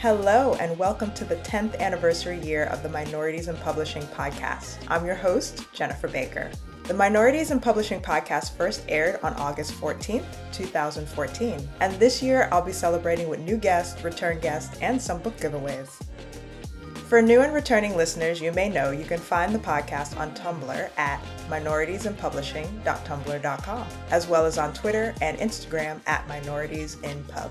Hello, and welcome to the 10th anniversary year of the Minorities in Publishing podcast. I'm your host, Jennifer Baker. The Minorities in Publishing podcast first aired on August 14th, 2014, and this year I'll be celebrating with new guests, return guests, and some book giveaways. For new and returning listeners, you may know you can find the podcast on Tumblr at minoritiesinpublishing.tumblr.com, as well as on Twitter and Instagram at minoritiesinpub.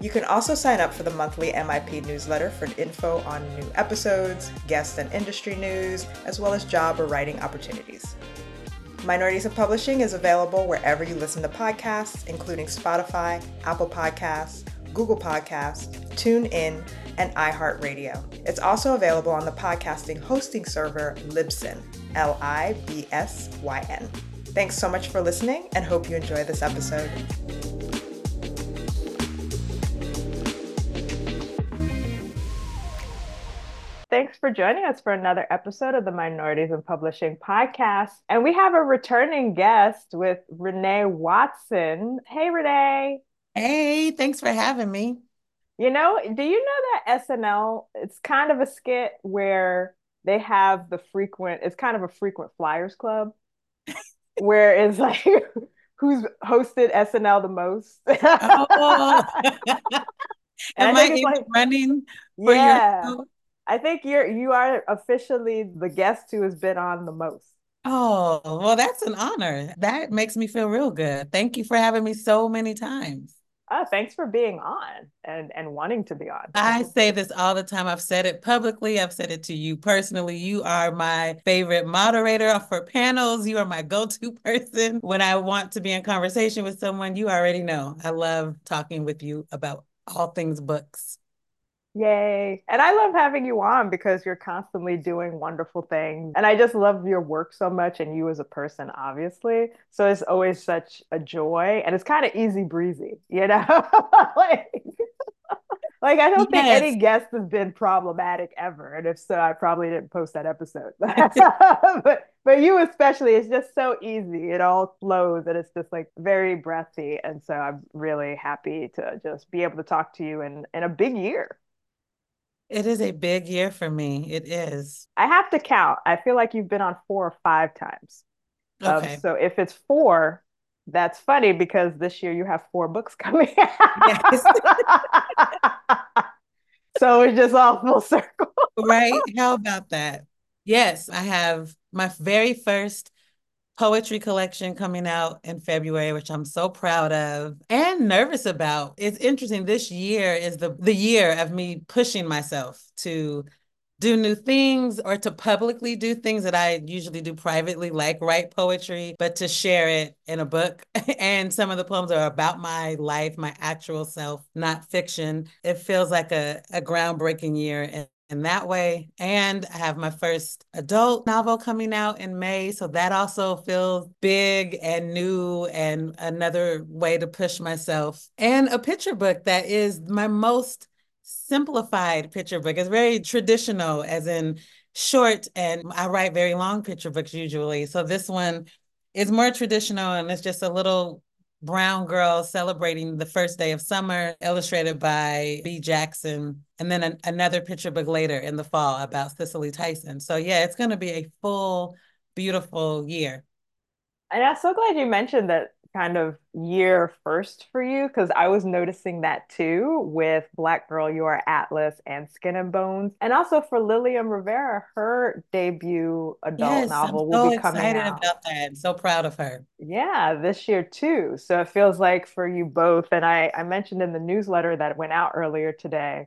You can also sign up for the monthly MIP newsletter for info on new episodes, guests and industry news, as well as job or writing opportunities. Minorities in Publishing is available wherever you listen to podcasts, including Spotify, Apple Podcasts, Google Podcasts, TuneIn, and iHeartRadio. It's also available on the podcasting hosting server Libsyn, L I B S Y N. Thanks so much for listening and hope you enjoy this episode. Thanks for joining us for another episode of the Minorities in Publishing podcast. And we have a returning guest with Renee Watson. Hey, Renee. Hey, thanks for having me. You know, do you know that SNL, it's kind of a skit where they have the frequent, it's kind of a frequent flyers club where it's like, who's hosted SNL the most? oh. Am I, I like, running for yeah. your I think you're you are officially the guest who has been on the most. Oh, well, that's an honor. That makes me feel real good. Thank you for having me so many times. Oh, thanks for being on and and wanting to be on. I say this all the time. I've said it publicly. I've said it to you personally. You are my favorite moderator for panels. You are my go-to person when I want to be in conversation with someone. You already know. I love talking with you about all things books. Yay. And I love having you on because you're constantly doing wonderful things. And I just love your work so much and you as a person, obviously. So it's always such a joy and it's kind of easy breezy, you know? like, like, I don't yes. think any guest has been problematic ever. And if so, I probably didn't post that episode. but but you especially, it's just so easy. It all flows and it's just like very breathy. And so I'm really happy to just be able to talk to you in, in a big year. It is a big year for me. It is. I have to count. I feel like you've been on four or five times. Um, okay. Um, so if it's four, that's funny because this year you have four books coming out. Yes. so it's just all full circle. right? How about that? Yes, I have my very first poetry collection coming out in February, which I'm so proud of and nervous about. It's interesting. This year is the, the year of me pushing myself to do new things or to publicly do things that I usually do privately, like write poetry, but to share it in a book. and some of the poems are about my life, my actual self, not fiction. It feels like a, a groundbreaking year. In that way. And I have my first adult novel coming out in May. So that also feels big and new and another way to push myself. And a picture book that is my most simplified picture book. It's very traditional, as in short, and I write very long picture books usually. So this one is more traditional and it's just a little brown girl celebrating the first day of summer, illustrated by Bea Jackson. And then an, another picture book later in the fall about Cicely Tyson. So, yeah, it's going to be a full, beautiful year. And I'm so glad you mentioned that kind of year first for you because I was noticing that too with Black Girl You Are Atlas and Skin and Bones. And also for Lilliam Rivera, her debut adult yes, novel I'm will so be coming excited out. about that. I'm so proud of her. Yeah, this year too. So it feels like for you both. And I, I mentioned in the newsletter that went out earlier today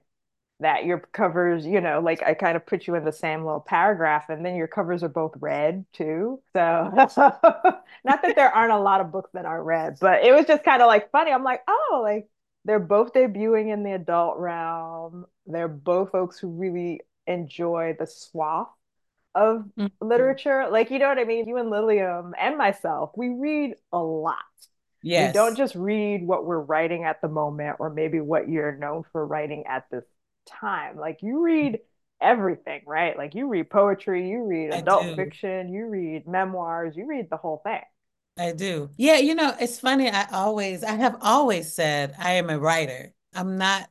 that your covers, you know, like I kind of put you in the same little paragraph, and then your covers are both red too. So, not that there aren't a lot of books that are red, but it was just kind of like funny. I'm like, oh, like they're both debuting in the adult realm. They're both folks who really enjoy the swath of mm-hmm. literature. Like, you know what I mean? You and Lilliam and myself, we read a lot. Yes. We don't just read what we're writing at the moment or maybe what you're known for writing at this time. Like you read everything, right? Like you read poetry, you read adult fiction, you read memoirs, you read the whole thing. I do. Yeah, you know, it's funny. I always, I have always said I am a writer. I'm not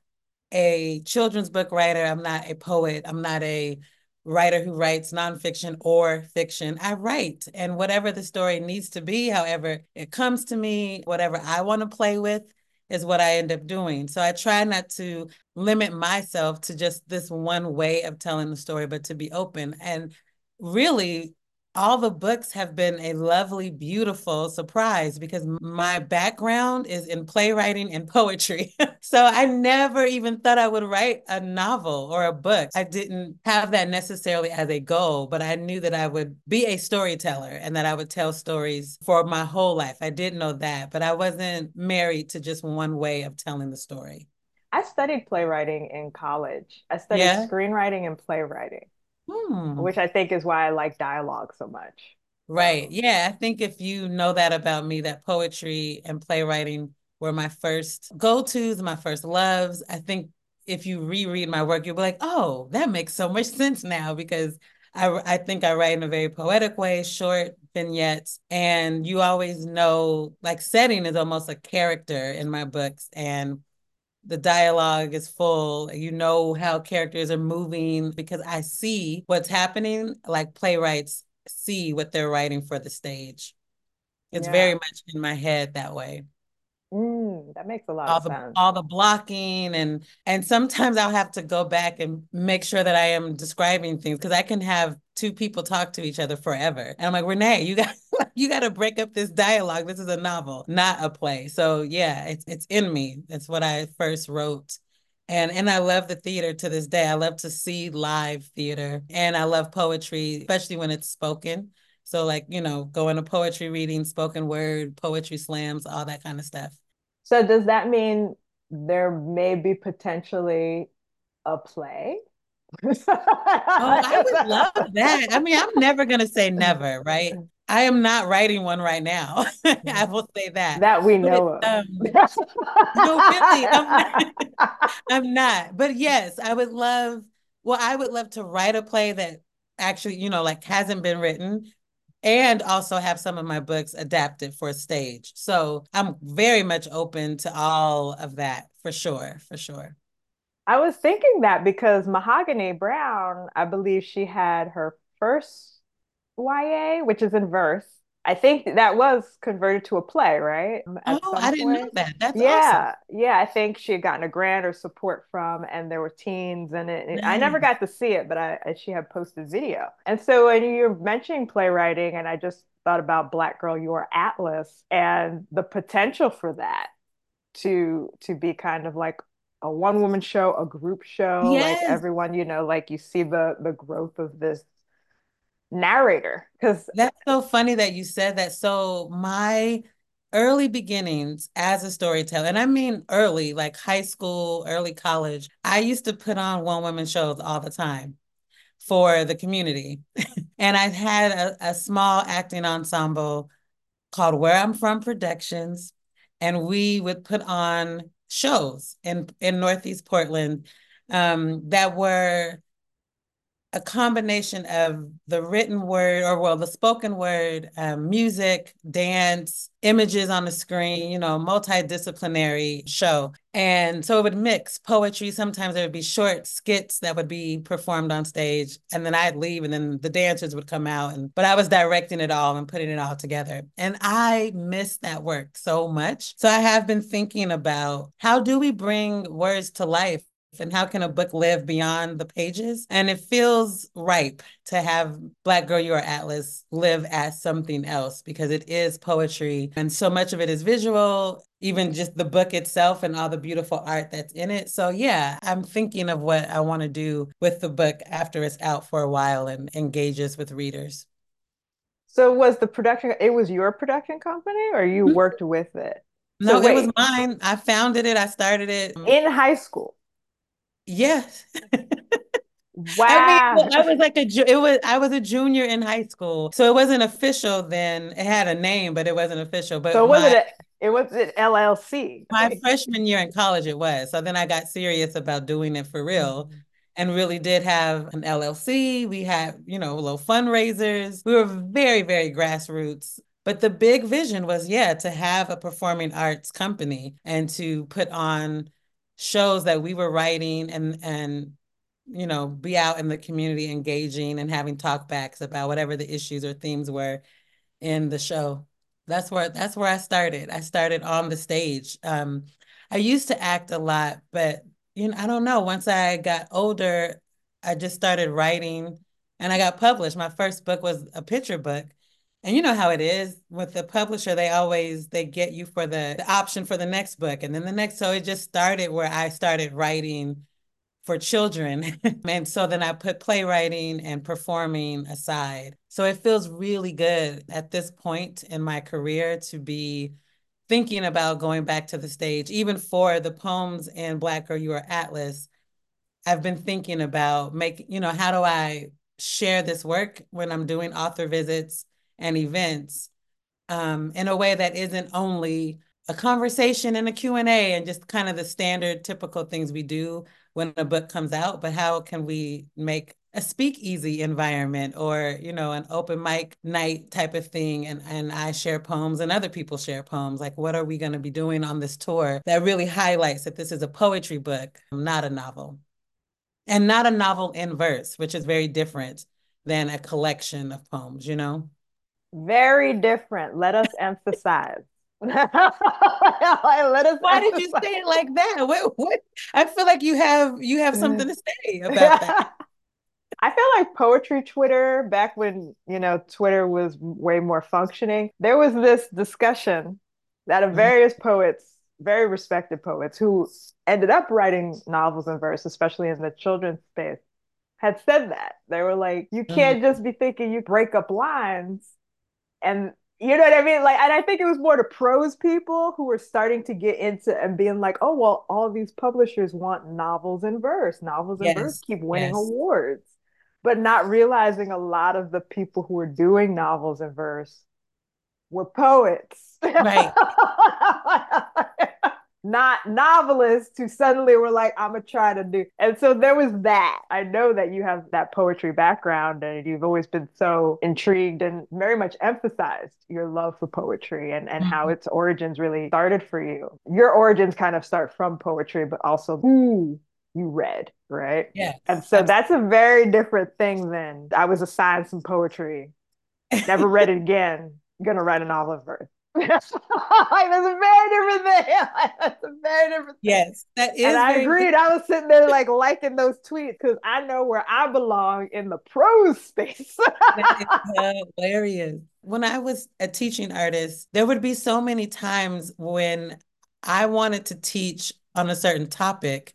a children's book writer. I'm not a poet. I'm not a writer who writes nonfiction or fiction. I write, and whatever the story needs to be, however it comes to me, whatever I want to play with is what I end up doing. So I try not to limit myself to just this one way of telling the story, but to be open. And really, all the books have been a lovely, beautiful surprise because my background is in playwriting and poetry. so I never even thought I would write a novel or a book. I didn't have that necessarily as a goal, but I knew that I would be a storyteller and that I would tell stories for my whole life. I didn't know that, but I wasn't married to just one way of telling the story. I studied playwriting in college. I studied yeah. screenwriting and playwriting hmm. which I think is why I like dialogue so much. Right. Yeah. I think if you know that about me, that poetry and playwriting were my first go tos, my first loves. I think if you reread my work, you'll be like, oh, that makes so much sense now because I, I think I write in a very poetic way, short vignettes. And you always know, like, setting is almost a character in my books. And the dialogue is full. You know how characters are moving because I see what's happening, like playwrights see what they're writing for the stage. It's yeah. very much in my head that way. Mm, that makes a lot all of the, sense. All the blocking and and sometimes I'll have to go back and make sure that I am describing things because I can have two people talk to each other forever. And I'm like, Renee, you got you got to break up this dialogue. This is a novel, not a play. So yeah, it's it's in me. It's what I first wrote. And and I love the theater to this day. I love to see live theater and I love poetry, especially when it's spoken. So like, you know, going to poetry reading, spoken word, poetry slams, all that kind of stuff. So does that mean there may be potentially a play? Oh, I would love that. I mean, I'm never gonna say never, right? I am not writing one right now. I will say that. That we know but, um, no, really, I'm not, I'm not. But yes, I would love. Well, I would love to write a play that actually, you know, like hasn't been written, and also have some of my books adapted for stage. So I'm very much open to all of that for sure, for sure. I was thinking that because Mahogany Browne, I believe she had her first YA, which is in verse, I think that was converted to a play, right? Um, at oh, I didn't know that. That's yeah, awesome. yeah. I think she had gotten a grant or support from, and there were teens, and it, I never got to see it, but I she had posted video. And so when you're mentioning playwriting, and I just thought about Black Girl Your Atlas and the potential for that to to be kind of like a one woman show, a group show, yes. like everyone, you know, like you see the the growth of this narrator. Because that's so funny that you said that. So my early beginnings as a storyteller and i mean early like high school early college i used to put on one woman shows all the time for the community. And i had a, a small acting ensemble called where i'm from productions and we would put on shows in in northeast portland um, that were a combination of the written word or well the spoken word um, music dance images on the screen you know multidisciplinary show. And so it would mix poetry. Sometimes there would be short skits that would be performed on stage and then i'd leave and then the dancers would come out and but i was directing it all and putting it all together. And i miss that work so much. So i have been thinking about how do we bring words to life and how can a book live beyond the pages? And it feels ripe to have Black Girl Your Atlas live as something else because it is poetry and so much of it is visual, even just the book itself and all the beautiful art that's in it. So yeah, I'm thinking of what I want to do with the book after it's out for a while and engages with readers. So was the production it was your production company or you mm-hmm. worked with it? No, so it was mine. I founded it. I started it in high school. Yes. Wow. I, mean, I was like a it was I was a junior in high school. So it wasn't official then. It had a name, but it wasn't official. But So was my, it a, it was an LLC. My freshman year in college it was. So then I got serious about doing it for real. Mm-hmm. And really did have an LLC. We had, you know, little fundraisers. We were very, very grassroots. But the big vision was, yeah, to have a performing arts company and to put on shows that we were writing and and you know be out in the community engaging and having talkbacks about whatever the issues or themes were in the show. That's where that's where i started. I started on the stage. Um i used to act a lot but you know i don't know. Once i got older i just started writing and i got published. My first book was a picture book and you know how it is with the publisher, they always they get you for the, the option for the next book. And then the next, so it just started where I started writing for children. and so then I put playwriting and performing aside. So it feels really good at this point in my career to be thinking about going back to the stage, even for the poems in Black Girl You Are Atlas. I've been thinking about making, you know, how do I share this work when I'm doing author visits and events um, in a way that isn't only a conversation and a Q&A and just kind of the standard typical things we do when a book comes out, but how can we make a speakeasy environment or you know an open mic night type of thing and and I share poems and other people share poems. Like what are we going to be doing on this tour that really highlights that this is a poetry book not a novel? And not a novel in verse which is very different than a collection of poems you know very different. Let us emphasize. Let us Why emphasize. did you say it like that? What, what? I feel like you have you have something to say about that. I feel like poetry Twitter back when you know Twitter was way more functioning. There was this discussion that of mm-hmm. various poets, very respected poets, who ended up writing novels and verse, especially in the children's space, had said that they were like, you can't mm-hmm. just be thinking you break up lines and you know what I mean? Like, and I think it was more to prose people who were starting to get into and being like, oh, well, all these publishers want novels in verse. Novels in yes. verse keep winning yes. awards, but not realizing a lot of the people who were doing novels in verse were poets. Right. not novelists who suddenly were like, I'm gonna try to do. And so there was that. I know that you have that poetry background and you've always been so intrigued and very much emphasized your love for poetry and, and mm-hmm. how its origins really started for you. Your origins kind of start from poetry, but also who you read, right? Yeah. And so that's a very different thing than I was assigned some poetry, never read it again. Gonna write a novel of verse. that's a very different thing. that's a very different thing. Yes, that is. And I agreed. I was sitting there like liking those tweets because I know where I belong in the prose space. hilarious. When I was a teaching artist, there would be so many times when I wanted to teach on a certain topic,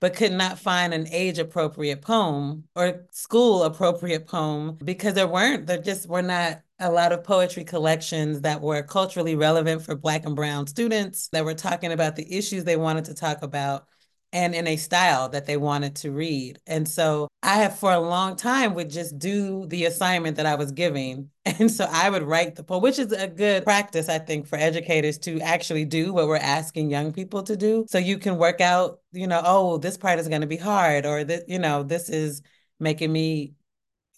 but could not find an age appropriate poem or school appropriate poem because there weren't, there just were not a lot of poetry collections that were culturally relevant for Black and Brown students that were talking about the issues they wanted to talk about and in a style that they wanted to read. And so I have for a long time would just do the assignment that I was giving. And so I would write the poem, which is a good practice, I think, for educators to actually do what we're asking young people to do. So you can work out, you know, oh, this part is going to be hard, or that, you know, this is making me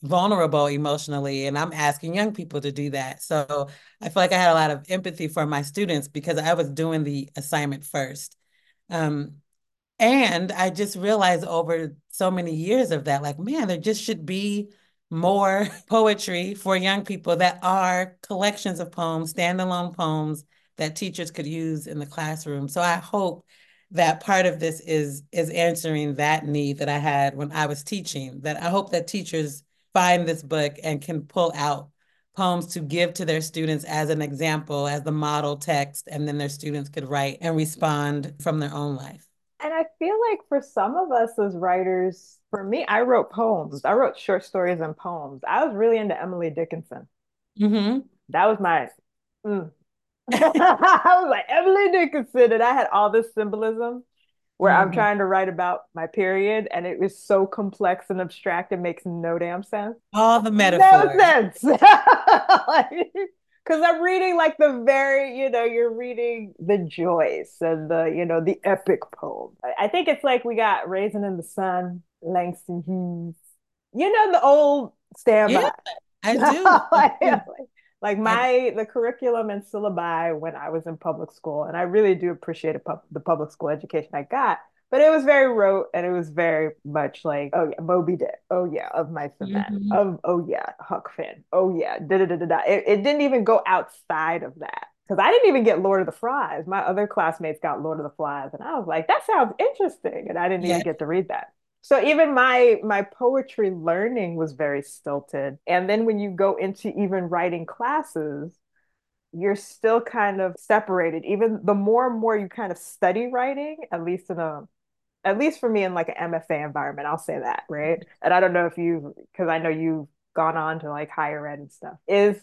vulnerable emotionally and i'm asking young people to do that so i feel like i had a lot of empathy for my students because i was doing the assignment first um, and i just realized over so many years of that like man there just should be more poetry for young people that are collections of poems standalone poems that teachers could use in the classroom so i hope that part of this is is answering that need that i had when i was teaching that i hope that teachers find this book and can pull out poems to give to their students as an example, as the model text, and then their students could write and respond from their own life. And I feel like for some of us as writers, for me, I wrote poems. I wrote short stories and poems. I was really into Emily Dickinson. Mm-hmm. That was my. Mm. I was like Emily Dickinson, and I had all this symbolism where mm-hmm. I'm trying to write about my period and it was so complex and abstract, it makes no damn sense. All the metaphors. No sense. Because I'm reading like the very, you know, you're reading the Joyce and the, you know, the epic poem. I think it's like we got Raisin in the Sun, Langston Hughes, you know, the old standby. Yeah, I do. like, mm-hmm. like my the curriculum and syllabi when I was in public school, and I really do appreciate pub, the public school education I got, but it was very rote and it was very much like, oh yeah, Moby Dick. Oh yeah, of Mice and Men. Mhm. Of oh yeah, Huck Finn. Oh yeah, da da da da da. It, it didn't even go outside of that. Because I didn't even get Lord of the Flies. My other classmates got Lord of the Flies, and I was like, that sounds interesting. And I didn't Yeah. even get to read that. So even my my poetry learning was very stilted. And then when you go into even writing classes, you're still kind of separated. Even the more and more you kind of study writing, at least in a at least for me in like an MFA environment, I'll say that, right? And I don't know if you because I know you've gone on to like higher ed and stuff, is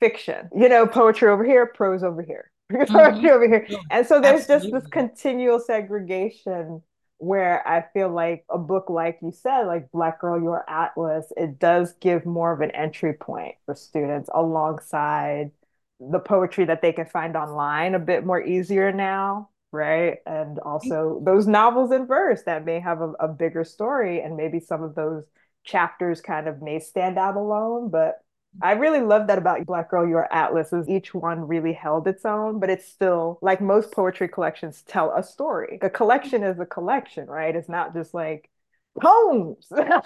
fiction. You know, poetry over here, prose over here, poetry Mhm. over here. Yeah, And so there's just this continual segregation where I feel like a book like you said, like Black Girl Your Atlas, it does give more of an entry point for students alongside the poetry that they can find online a bit more easier now, right? And also those novels in verse that may have a, a bigger story and maybe some of those chapters kind of may stand out alone, but I really love that about Black Girl Your Atlas is each one really held its own, but it's still like most poetry collections tell a story. A collection is a collection, right? It's not just like poems. then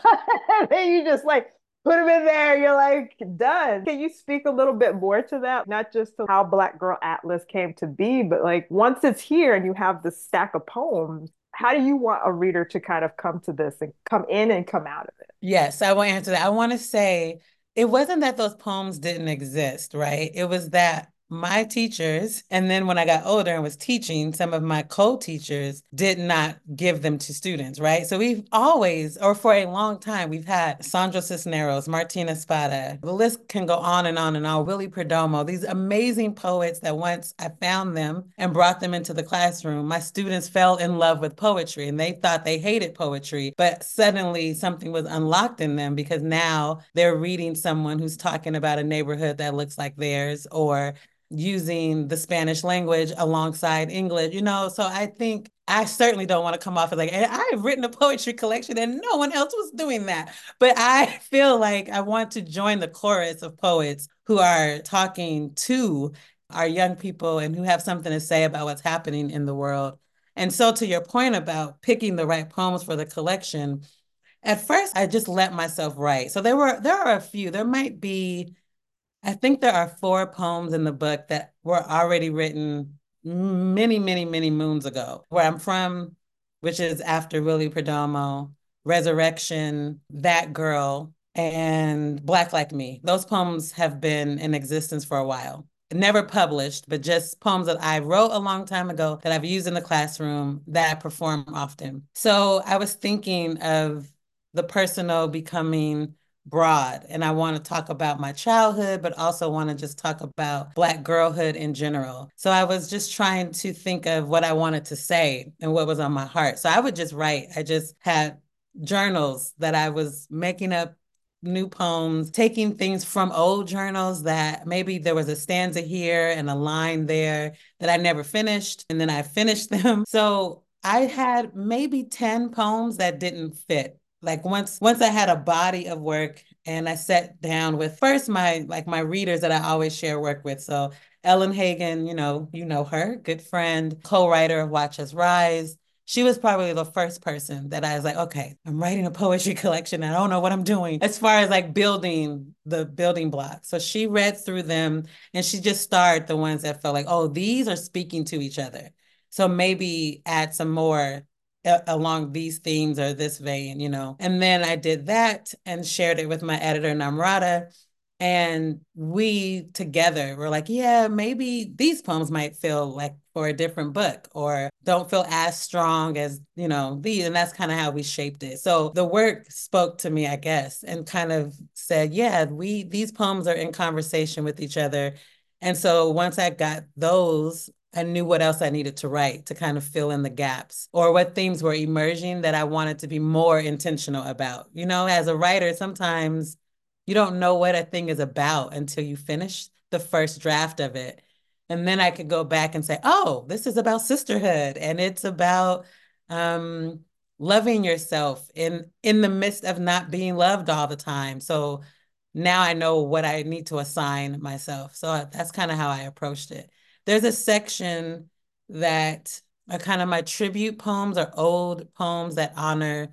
you just like put them in there, you're like done. Can you speak a little bit more to that? Not just to how Black Girl Atlas came to be, but like once it's here and you have the stack of poems, how do you want a reader to kind of come to this and come in and come out of it? Yes, I will answer that. I want to say it wasn't that those poems didn't exist, right? It was that my teachers, and then when I got older and was teaching, some of my co-teachers did not give them to students, right? So we've always, or for a long time, we've had Sandra Cisneros, Martín Espada. The list can go on and on and on. Willie Perdomo, these amazing poets that once I found them and brought them into the classroom, my students fell in love with poetry and they thought they hated poetry, but suddenly something was unlocked in them because now they're reading someone who's talking about a neighborhood that looks like theirs or using the Spanish language alongside English, you know. So I think I certainly don't want to come off as like, I've written a poetry collection and no one else was doing that. But I feel like I want to join the chorus of poets who are talking to our young people and who have something to say about what's happening in the world. And so, to your point about picking the right poems for the collection, at first I just let myself write. So there were there are a few. There might be I think there are four poems in the book that were already written many, many, many moons ago. Where I'm from, which is after Willie Perdomo, Resurrection, That Girl, and Black Like Me. Those poems have been in existence for a while. Never published, but just poems that I wrote a long time ago that I've used in the classroom that I perform often. So I was thinking of the personal becoming broad and I want to talk about my childhood, but also want to just talk about Black girlhood in general. So I was just trying to think of what I wanted to say and what was on my heart. So I would just write. I just had journals that I was making up new poems, taking things from old journals that maybe there was a stanza here and a line there that I never finished, and then I finished them. So I had maybe 10 poems that didn't fit like once once I had a body of work and I sat down with first my like my readers that I always share work with. So Ellen Hagan, you know, you know her, good friend, co-writer of Watch Us Rise. She was probably the first person that I was like, okay, I'm writing a poetry collection. I don't know what I'm doing as far as like building the building blocks. So she read through them and she just starred the ones that felt like, oh, these are speaking to each other. So maybe add some more along these themes or this vein, you know. And then I did that and shared it with my editor, Namrata. And we together were like, yeah, maybe these poems might feel like for a different book or don't feel as strong as, you know, these. And that's kind of how we shaped it. So the work spoke to me, I guess, and kind of said, yeah, we, these poems are in conversation with each other. And so once I got those, I knew what else I needed to write to kind of fill in the gaps or what themes were emerging that I wanted to be more intentional about. You know, as a writer, sometimes you don't know what a thing is about until you finish the first draft of it. And then I could go back and say, oh, this is about sisterhood and it's about um, loving yourself in in the midst of not being loved all the time. So now I know what I need to assign myself. So that's kind of how I approached it there's a section that are kind of my tribute poems or old poems that honor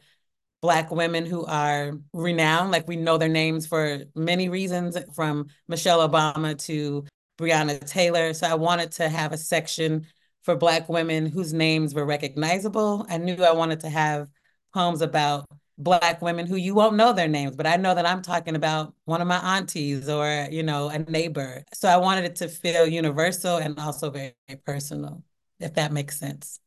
Black women who are renowned. Like we know their names for many reasons, from Michelle Obama to Breonna Taylor. So I wanted to have a section for Black women whose names were recognizable. I knew I wanted to have poems about Black women who you won't know their names, but I know that I'm talking about one of my aunties or, you know, a neighbor. So I wanted it to feel universal and also very, very personal, if that makes sense.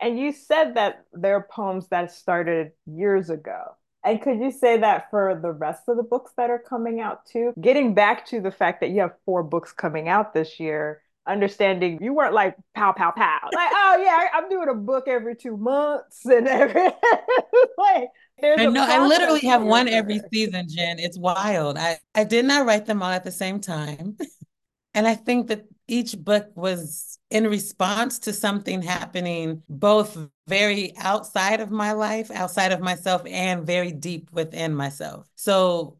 And you said that there are poems that started years ago. And could you say that for the rest of the books that are coming out too? Getting back to the fact that you have four books coming out this year, understanding you weren't like pow pow pow like oh yeah I'm doing a book every two months and every like there's I know I literally have one every season, Jenn. It's wild. I I did not write them all at the same time, and I think that each book was in response to something happening both very outside of my life, outside of myself, and very deep within myself. So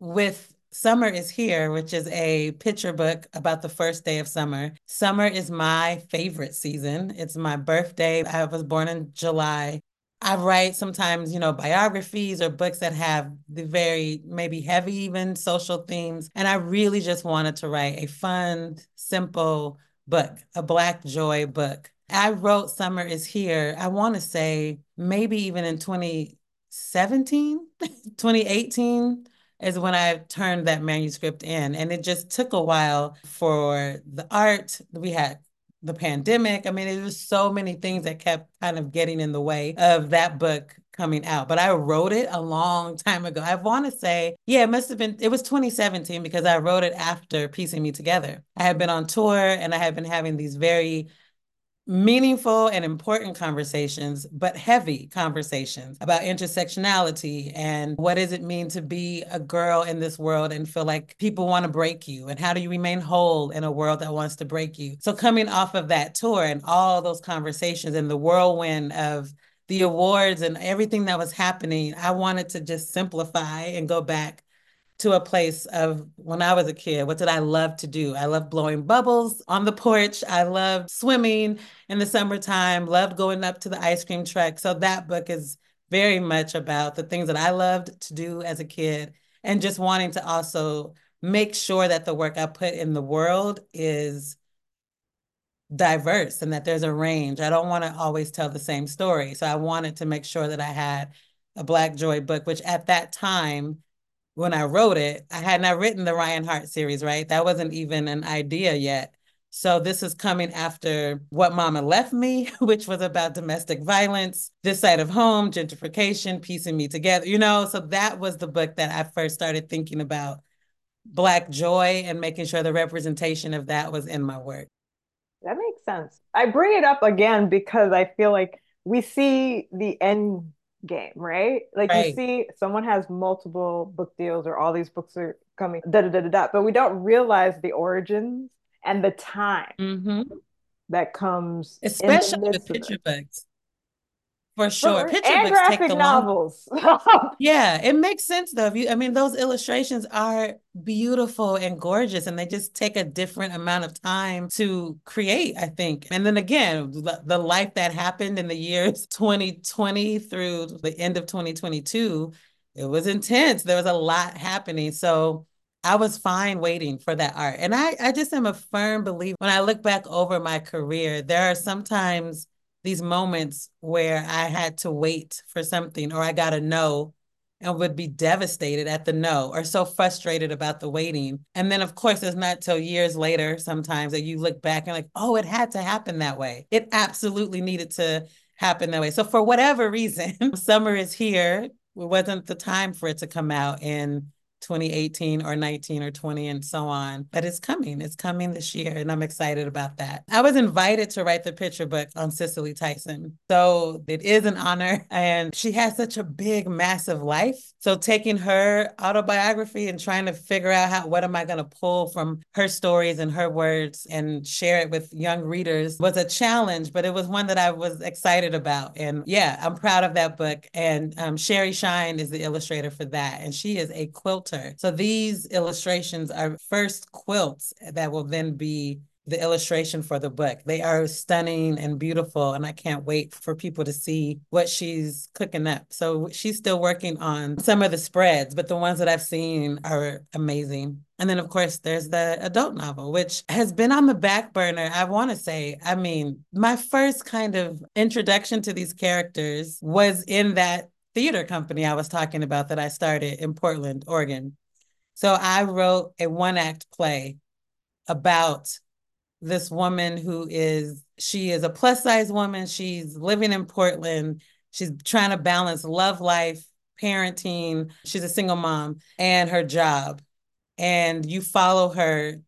with Summer is Here, which is a picture book about the first day of summer. Summer is my favorite season. It's my birthday. I was born in July. I write sometimes, you know, biographies or books that have the very maybe heavy, even social themes. And I really just wanted to write a fun, simple book, a Black joy book. I wrote Summer is Here, I want to say maybe even in 2017, 2018 is when I turned that manuscript in. And it just took a while for the art. We had the pandemic. I mean, was so many things that kept kind of getting in the way of that book coming out. But I wrote it a long time ago. I want to say, yeah, it must have been, it was 2017 because I wrote it after piecing me together. I had been on tour and I had been having these very meaningful and important conversations, but heavy conversations about intersectionality and what does it mean to be a girl in this world and feel like people want to break you and how do you remain whole in a world that wants to break you. So coming off of that tour and all those conversations and the whirlwind of the awards and everything that was happening, I wanted to just simplify and go back to a place of when I was a kid, what did I love to do? I loved blowing bubbles on the porch. I loved swimming in the summertime, loved going up to the ice cream truck. So that book is very much about the things that I loved to do as a kid and just wanting to also make sure that the work I put in the world is diverse and that there's a range. I don't want to always tell the same story. So I wanted to make sure that I had a Black Joy book, which at that time when I wrote it, I had not written the Ryan Hart series, right? That wasn't even an idea yet. So this is coming after What Mama Left Me, which was about domestic violence, This Side of Home, gentrification, piecing me together, you know? So that was the book that I first started thinking about Black joy and making sure the representation of that was in my work. That makes sense. I bring it up again because I feel like we see the end game, right? Like right. you see someone has multiple book deals or all these books are coming, da da da da, da but we don't realize the origins and the time mm-hmm. that comes, especially the picture books. For sure. For, Picture and books take the novels. yeah, it makes sense though. If you I mean those illustrations are beautiful and gorgeous and they just take a different amount of time to create, I think. And then again, the life that happened in the years 2020 through the end of 2022, it was intense. There was a lot happening. So I was fine waiting for that art. And I, I just am a firm believer. When I look back over my career, there are sometimes these moments where I had to wait for something or I got a no and would be devastated at the no or so frustrated about the waiting. And then, of course, it's not till years later sometimes that you look back and like, oh, it had to happen that way. It absolutely needed to happen that way. So, for whatever reason, summer is here. It wasn't the time for it to come out. And 2018 or 19 or 20 and so on. But it's coming. It's coming this year. And I'm excited about that. I was invited to write the picture book on Cicely Tyson. So it is an honor. And she has such a big, massive life. So taking her autobiography and trying to figure out how what am I going to pull from her stories and her words and share it with young readers was a challenge, but it was one that I was excited about. And yeah, I'm proud of that book. And um, Sherry Shine is the illustrator for that. And she is a quilt quilter. So these illustrations are first quilts that will then be the illustration for the book. They are stunning and beautiful, and I can't wait for people to see what she's cooking up. So she's still working on some of the spreads, but the ones that I've seen are amazing. And then, of course, there's the adult novel, which has been on the back burner. I want to say, I mean, my first kind of introduction to these characters was in that theater company I was talking about that I started in Portland, Oregon. So I wrote a one act play about this woman who is she is a plus size woman. She's living in portland. She's trying to balance love life parenting. She's a single mom and her job. And you follow her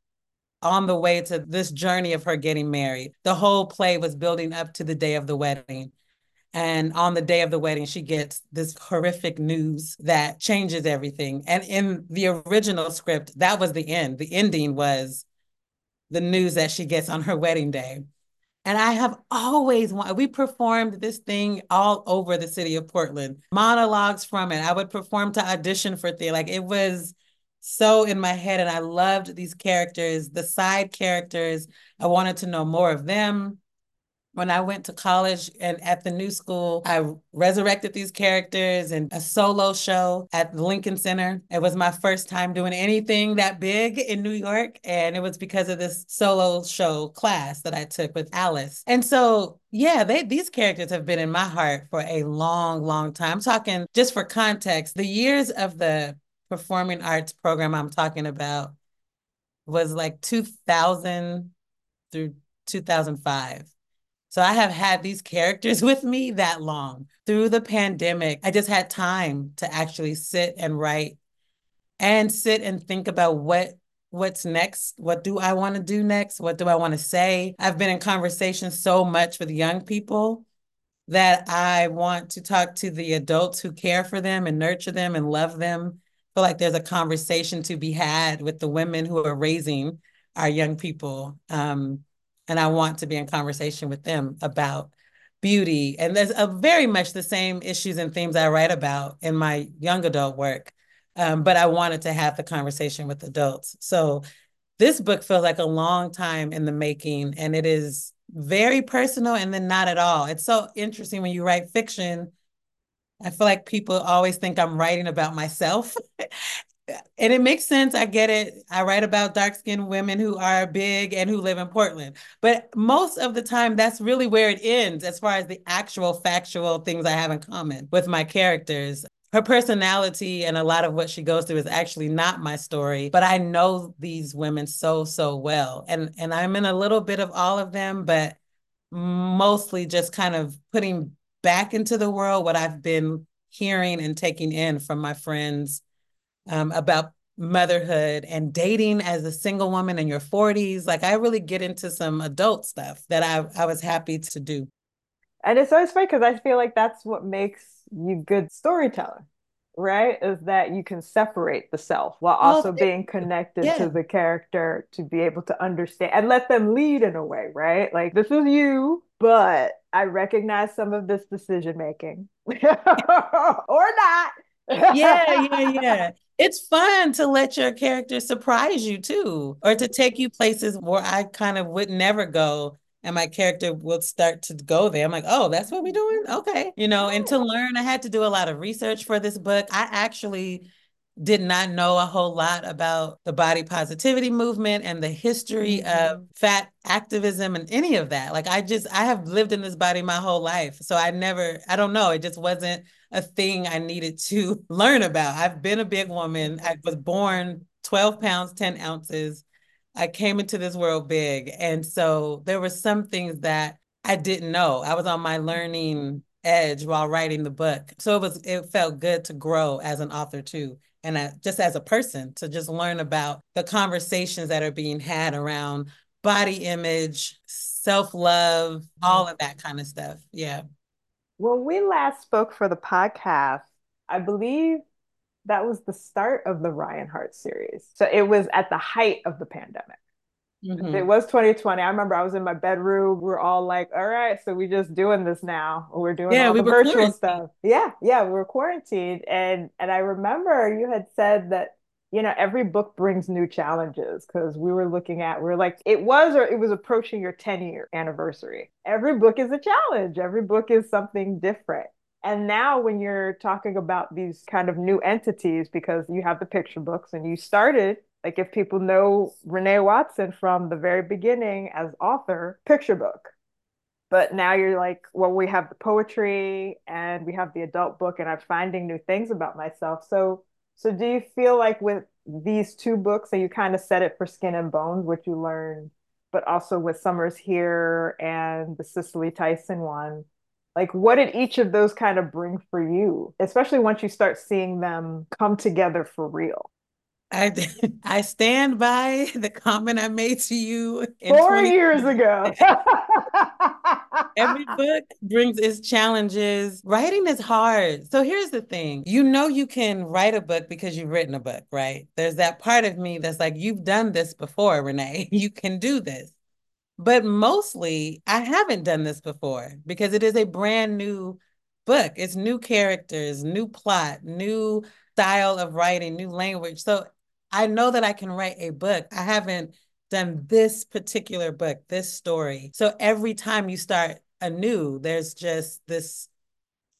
on the way to this journey of her getting married. The whole play was building up to the day of the wedding and on the day of the wedding, she gets this horrific news that changes everything. And in the original script, that was the end. The ending was the news that she gets on her wedding day. And I have always wanted, we performed this thing all over the city of Portland, monologues from it. I would perform to audition for theater. Like it was so in my head. And I loved these characters, the side characters. I wanted to know more of them when I went to college and at the new school, I resurrected these characters in a solo show at the Lincoln Center. It was my first time doing anything that big in New York. And it was because of this solo show class that I took with Alice. And so, yeah, they these characters have been in my heart for a long, long time. I'm talking just for context, the years of the performing arts program I'm talking about was like 2000 through 2005. So I have had these characters with me that long. Through the pandemic, I just had time to actually sit and write and sit and think about what what's next. What do i want to do next? What do i want to say? I've been in conversations so much with young people that i want to talk to the adults who care for them and nurture them and love them. I feel like there's a conversation to be had with the women who are raising our young people um, and I want to be in conversation with them about beauty. And there's a very much the same issues and themes I write about in my young adult work. Um, but I wanted to have the conversation with adults. So this book feels like a long time in the making, and it is very personal and then not at all. It's so interesting when you write fiction. I feel like people always think I'm writing about myself. and it makes sense. I get it. I write about dark skinned women who are big and who live in Portland. But most of the time, that's really where it ends as far as the actual factual things I have in common with my characters. Her personality and a lot of what she goes through is actually not my story, but I know these women so, so well. And, and I'm in a little bit of all of them, but mostly just kind of putting back into the world what I've been hearing and taking in from my friends um, about motherhood and dating as a single woman in your 40s. Like I really get into some adult stuff that I, I was happy to do. And it's always funny because I feel like that's what makes you good storyteller, right? Is that you can separate the self while also being connected yeah. to the character to be able to understand and let them lead in a way, right? Like this is you, but I recognize some of this decision making or not. yeah, yeah, yeah it's fun to let your character surprise you too, or to take you places where I kind of would never go. And my character will start to go there. I'm like, oh, that's what we're doing? Okay. You know, and to learn, I had to do a lot of research for this book. I actually did not know a whole lot about the body positivity movement and the history mm-hmm. of fat activism and any of that. Like I just I have lived in this body my whole life. So I never I don't know, it just wasn't a thing I needed to learn about. I've been a big woman. I was born 12 pounds, 10 ounces. I came into this world big. And so there were some things that I didn't know. I was on my learning edge while writing the book. So it was it felt good to grow as an author too and I, just as a person to just learn about the conversations that are being had around body image, self-love, mm-hmm. all of that kind of stuff. Yeah. When we last spoke for the podcast, I believe that was the start of the Ryan Hart series. So it was at the height of the pandemic. Mm-hmm. It was 2020. I remember I was in my bedroom. We are all like, all right, so we're just doing this now. We're doing yeah, all we the virtual stuff. Yeah, yeah, we were quarantined. And and I remember you had said that you know, every book brings new challenges because we were looking at, we are like, it was or it was approaching your 10 year anniversary. Every book is a challenge, every book is something different. And now, when you're talking about these kind of new entities, because you have the picture books and you started, like if people know Renee Watson from the very beginning as author, picture book. But now you're like, well, we have the poetry and we have the adult book, and I'm finding new things about myself. So, so do you feel like with these two books, that you kind of set it for Skin and Bones, what you learned, but also with Summer's Here and the Cicely Tyson one, like what did each of those kind of bring for you especially once you start seeing them come together for real I I stand by the comment I made to you four 20- years ago. Every book brings its challenges. Writing is hard. So here's the thing you know, you can write a book because you've written a book, right? There's that part of me that's like, you've done this before, Renee. You can do this. But mostly, I haven't done this before because it is a brand new book. It's new characters, new plot, new style of writing, new language. So I know that I can write a book. I haven't done this particular book, this story. So every time you start anew, there's just this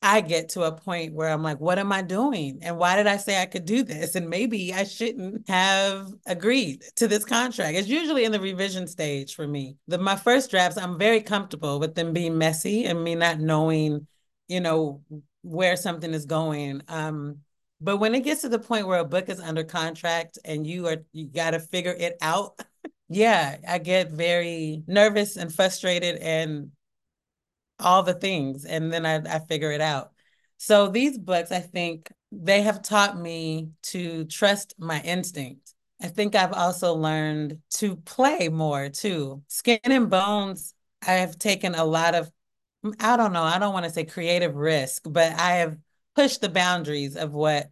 I get to a point where I'm like, what am I doing? And why did I say I could do this? And maybe I shouldn't have agreed to this contract. It's usually in the revision stage for me. The my first drafts, I'm very comfortable with them being messy and me not knowing, you know, where something is going. Um, but when it gets to the point where a book is under contract and you are you got to figure it out, yeah, I get very nervous and frustrated and all the things and then I, I figure it out. So these books, I think they have taught me to trust my instinct. I think I've also learned to play more too. Skin and Bones, I have taken a lot of, mm, I don't know, I don't want to say creative risk, but I have pushed the boundaries of what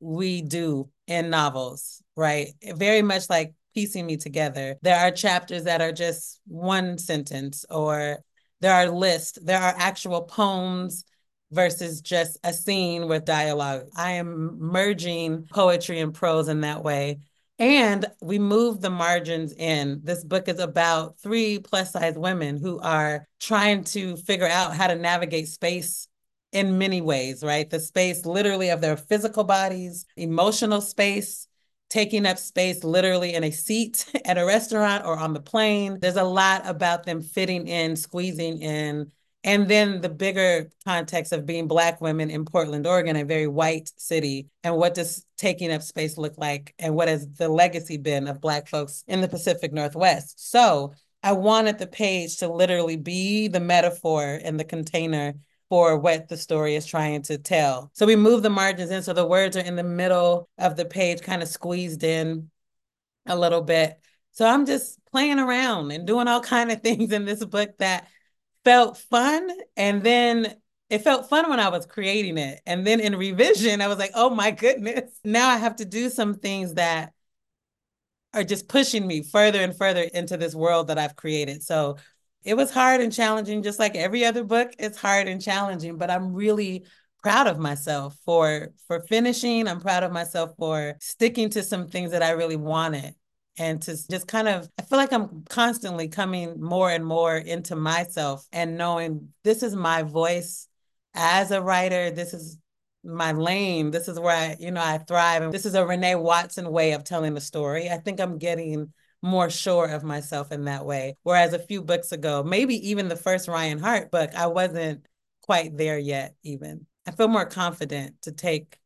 we do in novels, right? Very much like piecing me together. There are chapters that are just one sentence or there are lists, there are actual poems versus just a scene with dialogue. I am merging poetry and prose in that way. And we move the margins in. This book is about three plus size women who are trying to figure out how to navigate space in many ways, right? The space literally of their physical bodies, emotional space, taking up space literally in a seat at a restaurant or on the plane. There's a lot about them fitting in, squeezing in. And then the bigger context of being Black women in Portland, Oregon, a very white city. And what does taking up space look like? And what has the legacy been of Black folks in the Pacific Northwest? So I wanted the page to literally be the metaphor and the container for what the story is trying to tell. So we move the margins in so the words are in the middle of the page, kind of squeezed in a little bit. So I'm just playing around and doing all kind of things in this book that felt fun and then it felt fun when I was creating it. And then in revision, I was like, oh my goodness, now I have to do some things that are just pushing me further and further into this world that I've created. So it was hard and challenging, just like every other book. It's hard and challenging, but I'm really proud of myself for for finishing. I'm proud of myself for sticking to some things that I really wanted and to just kind of I feel like I'm constantly coming more and more into myself and knowing this is my voice as a writer. This is my lane. This is where I, you know, I thrive. And this is a Renee Watson way of telling the story. I think I'm getting more sure of myself in that way. Whereas a few books ago, maybe even the first Ryan Hart book, I wasn't quite there yet, even. I feel more confident to take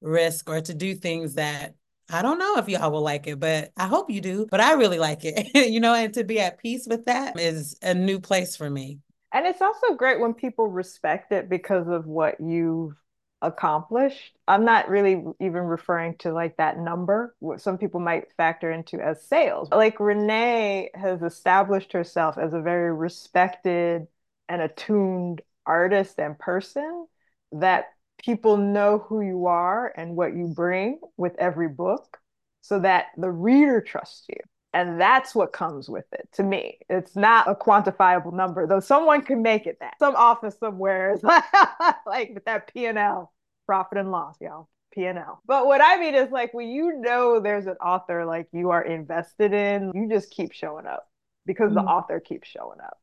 risk or to do things that I don't know if y'all will like it, but I hope you do. But I really like it, you know, and to be at peace with that is a new place for me. And it's also great when people respect it because of what you've accomplished. I'm not really even referring to like that number, what some people might factor into as sales. Like Renee has established herself as a very respected and attuned artist and person that people know who you are and what you bring with every book so that the reader trusts you. And that's what comes with it to me. It's not a quantifiable number, though someone can make it that. Some office somewhere is like, with that P&L, profit and loss, y'all. P&L. But what I mean is like when you know there's an author like you are invested in, you just keep showing up because the Mm. author keeps showing up.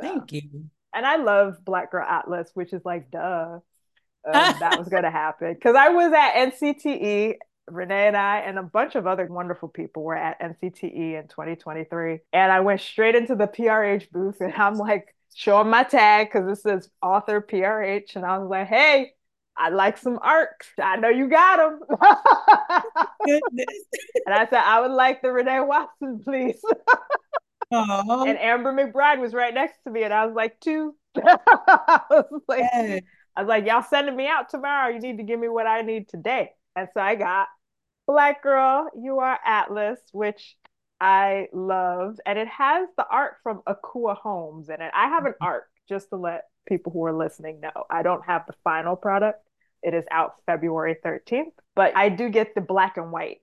So- Thank you. And I love Black Girl Atlas, which is like, duh, um, that was going to happen. Because I was at NCTE, Renee and I, and a bunch of other wonderful people were at NCTE in 2023. And I went straight into the PRH booth and I'm like, showing my tag because it says author PRH. And I was like, hey, I like some arcs. I know you got them. And I said, I would like the Renee Watson, please. And Amber McBride was right next to me, and I was like, two. I was like, Yes. I was like, y'all sending me out tomorrow. You need to give me what I need today. And so I got Black Girl, You Are Atlas, which I loved. And it has the art from Ekua Holmes in it. I have an mm-hmm. art just to let people who are listening know. I don't have the final product. It is out February 13th, but I do get the black and white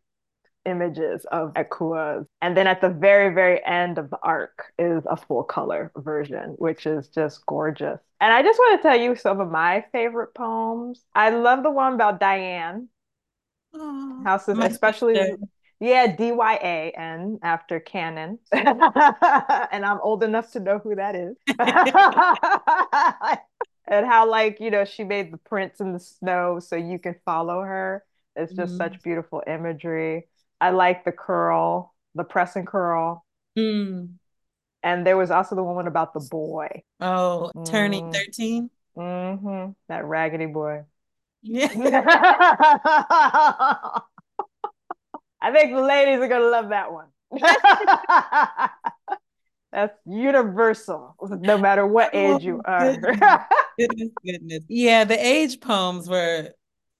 images of Akua. And then at the very, very end of the arc is a full color version, which is just gorgeous. And I just want to tell you some of my favorite poems. I love the one about Diane, Aw. houses, My especially. sister. Yeah, D Y A N after Cannon. and I'm old enough to know who that is. and how, like, you know, she made the prints in the snow so you can follow her. It's just Mhm. such beautiful imagery. I like the curl, the press and curl. Mm. And there was also the one about the boy. Oh, turning 13. Mm. 13. hmm That raggedy boy. Yeah. I think the ladies are gonna love that one. That's universal, no matter what oh, age you Oh, are. goodness. Goodness, goodness. Yeah, the age poems were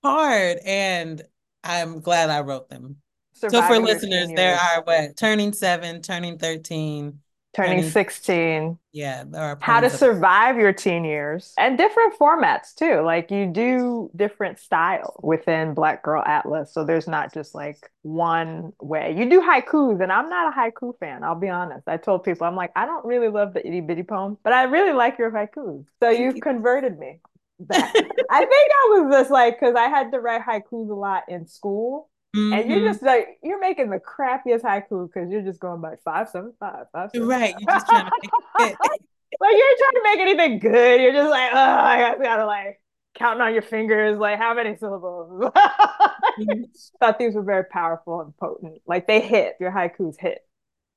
hard, and I'm glad I wrote them. So for listeners, there are what? Turning seven, turning 13. Turning turning- 16, Yeah, how to survive your teen years, and different formats too. Like you do different styles within Black Girl Atlas. So there's not just like one way. You do haikus, and I'm not a haiku fan, I'll be honest. I told people, I'm like, I don't really love the itty bitty poem but I really like your haikus. So Thank you've you. converted me. I think I was just like, because I had to write haikus a lot in school. And you're Mhm. just like you're making the crappiest haiku because you're just going by five seven five five seven right. five. You're just trying to make it fit. like you're trying to make anything good. You're just like, oh, I gotta, like counting on your fingers, like how many syllables? You thought these were very powerful and potent. Like they hit. Your haikus hit.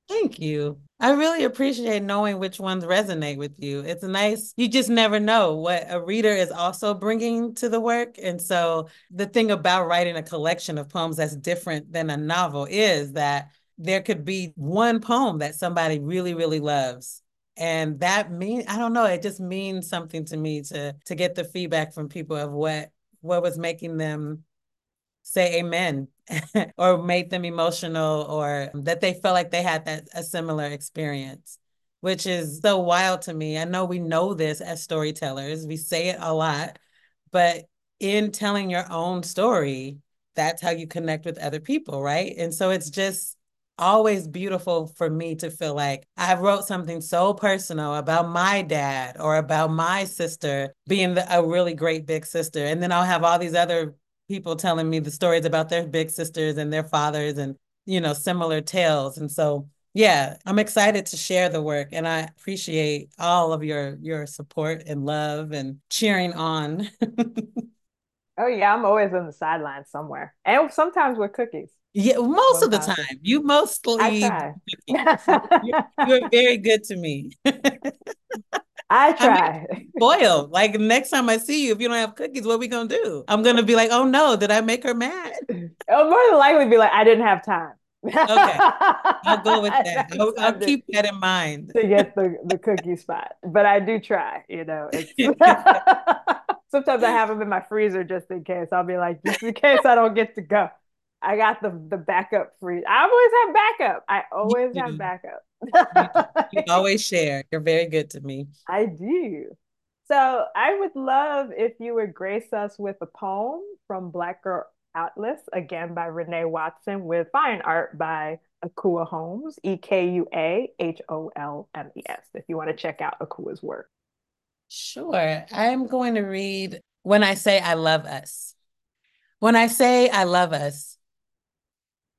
Thank you. I really appreciate knowing which ones resonate with you. It's nice. You just never know what a reader is also bringing to the work. And so, the thing about writing a collection of poems that's different than a novel is that there could be one poem that somebody really, really loves. And that mean I don't know, it just means something to me to to get the feedback from people of what what was making them say amen or made them emotional or that they felt like they had that a similar experience which is so wild to me. I know we know this as storytellers. We say it a lot but in telling your own story that's how you connect with other people right? And so it's just always beautiful for me to feel like I wrote something so personal about my dad or about my sister being the, a really great big sister. And then I'll have all these other people telling me the stories about their big sisters and their fathers and, you know, similar tales. And so, yeah, I'm excited to share the work and I appreciate all of your your support and love and cheering on. Oh yeah, I'm always on the sidelines somewhere, and sometimes with cookies. yeah, most of the time. You mostly I try. you're, you're very good to me. I try. Spoiled. Like next time I see you, if you don't have cookies, what are we gonna do? I'm gonna be like, oh no, did I make her mad? It'll more than likely be like, I didn't have time. Okay. I'll go with that. I'll, I'll keep that in mind. to get the, the cookie spot. But I do try, you know. Sometimes I have them in my freezer just in case. I'll be like, just in case I don't get to go. I got the the backup free. I always have backup. I always have backup. You always share. You're very good to me. I do. So I would love if you would grace us with a poem from Black Girl Atlas, again by Renee Watson, with fine art by Ekua Holmes, E K U A H O L M E S, if you want to check out Ekua's work. Sure. I'm going to read When I Say I Love Us. When I say I love us,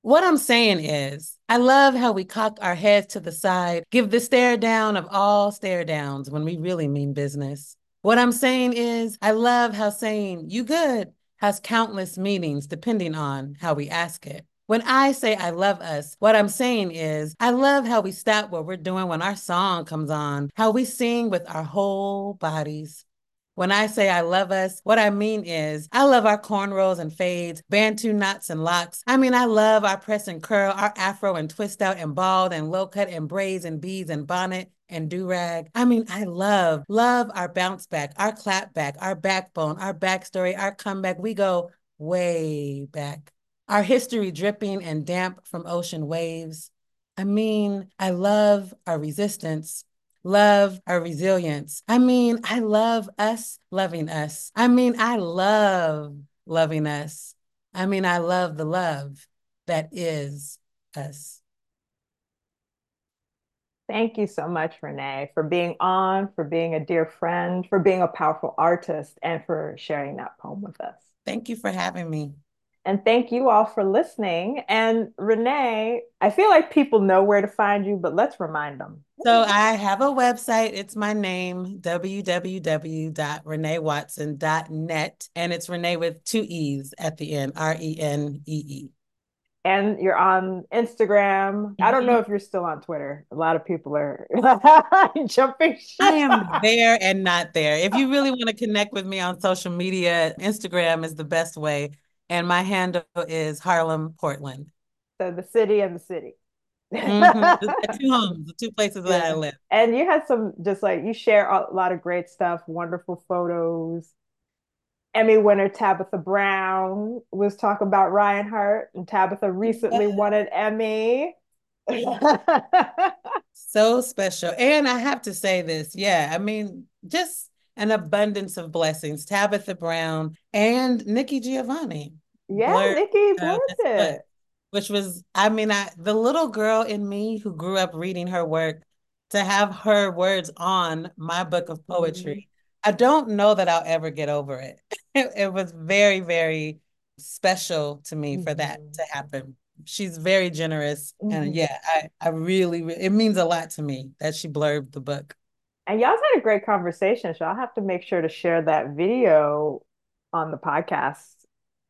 what I'm saying is, I love how we cock our heads to the side, give the stare down of all stare downs when we really mean business. What I'm saying is, I love how saying you good has countless meanings depending on how we ask it. When I say I love us, what I'm saying is I love how we stop what we're doing when our song comes on, how we sing with our whole bodies. When I say I love us, what I mean is I love our cornrows and fades, bantu knots and locks. I mean, I love our press and curl, our afro and twist out and bald and low cut and braids and beads and bonnet and do rag. I mean, I love, love our bounce back, our clap back, our backbone, our backstory, our comeback. We go way back. Our history dripping and damp from ocean waves. I mean, I love our resistance, love our resilience. I mean, I love us loving us. I mean, I love loving us. I mean, I love the love that is us. Thank you so much, Renee, for being on, for being a dear friend, for being a powerful artist, and for sharing that poem with us. Thank you for having me. And thank you all for listening. And Renee, I feel like people know where to find you, but let's remind them. So I have a website. It's my name, www.reneewatson.net. And it's Renee with two E's at the end, R E N E E and you're on Instagram. I don't know if you're still on Twitter. A lot of people are jumping. Shit. I am there and not there. If you really want to connect with me on social media, Instagram is the best way. And my handle is Harlem Portland. So the city and the city. mm-hmm. the two homes, the two places yeah. that I live. And you had some just like you share a lot of great stuff, wonderful photos. Emmy winner Tabitha Brown was talking about Ryan Hart, and Tabitha recently won an Emmy. so special. And I have to say this, yeah, I mean, just an abundance of blessings. Tabitha Brown and Nikki Giovanni. Yeah, blurred, Nikki blurred it. Which was, I mean, I the little girl in me who grew up reading her work to have her words on my book of poetry I don't know that I'll ever get over it. it, it was very, very special to me mm-hmm. for that mm-hmm. to happen. She's very generous. Mm-hmm. And yeah, I, I really, it means a lot to me that she blurbed the book. And y'all had a great conversation. So I'll have to make sure to share that video on the podcast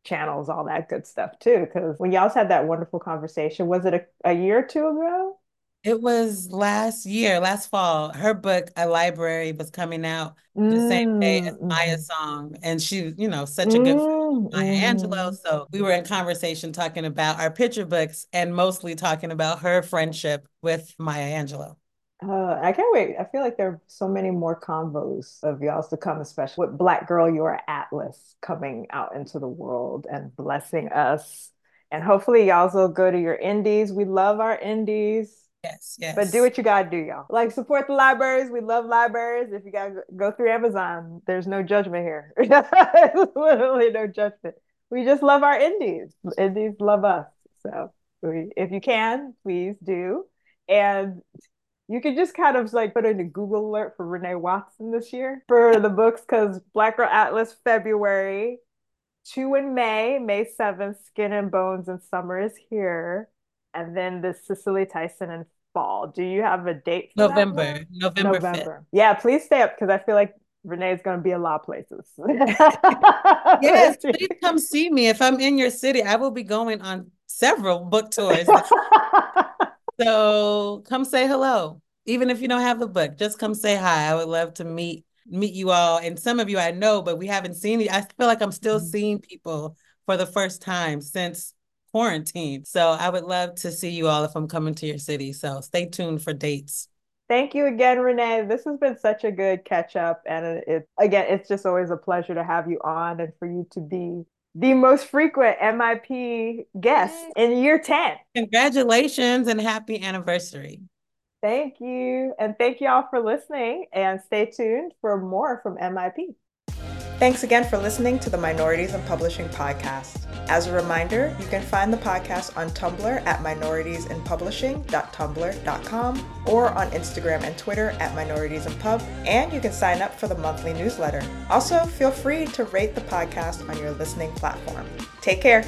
channels, all that good stuff too. Because when y'all had that wonderful conversation, was it a, a year or two ago? It was last year, last fall. Her book, A Library, was coming out mm, the same day as Maya mm-hmm. Song. And she, you know, such a good friend, Maya mm, Angelou. So we were in conversation talking about our picture books and mostly talking about her friendship with Maya Angelou. Uh, I can't wait. I feel like there are so many more convos of y'all's to come, especially with Black Girl Your Atlas coming out into the world and blessing us. And hopefully, y'all's will go to your indies. We love our indies Yes, yes. But do what you gotta do, y'all. Like support the libraries. We love libraries. If you gotta go through Amazon, there's no judgment here. There's literally no judgment. We just love our indies. Indies love us. So we, if you can, please do. And you could just kind of like put in a Google alert for Renee Watson this year for the books because Black Girl Atlas February, two in May, May 7th, Skin and Bones and Summer is here and then the Cicely Tyson in fall. Do you have a date? November. November. November. 5th. Yeah, please stay up because I feel like Renee's going to be a lot of places. yes, please come see me. If I'm in your city, I will be going on several book tours. so come say hello. Even if you don't have the book, just come say hi. I would love to meet meet you all. And some of you I know, but we haven't seen you. I feel like I'm still mm-hmm. seeing people for the first time since quarantine. So I would love to see you all if I'm coming to your city. So stay tuned for dates. Thank you again, Renee. This has been such a good catch up. And it, again, it's just always a pleasure to have you on and for you to be the most frequent MIP guest in year 10. Congratulations and happy anniversary. Thank you. And thank you all for listening and stay tuned for more from MIP. Thanks again for listening to the Minorities in Publishing podcast. As a reminder, you can find the podcast on Tumblr at minoritiesinpublishing.tumblr.com or on Instagram and Twitter at minoritiesinpub, and you can sign up for the monthly newsletter. Also, feel free to rate the podcast on your listening platform. Take care.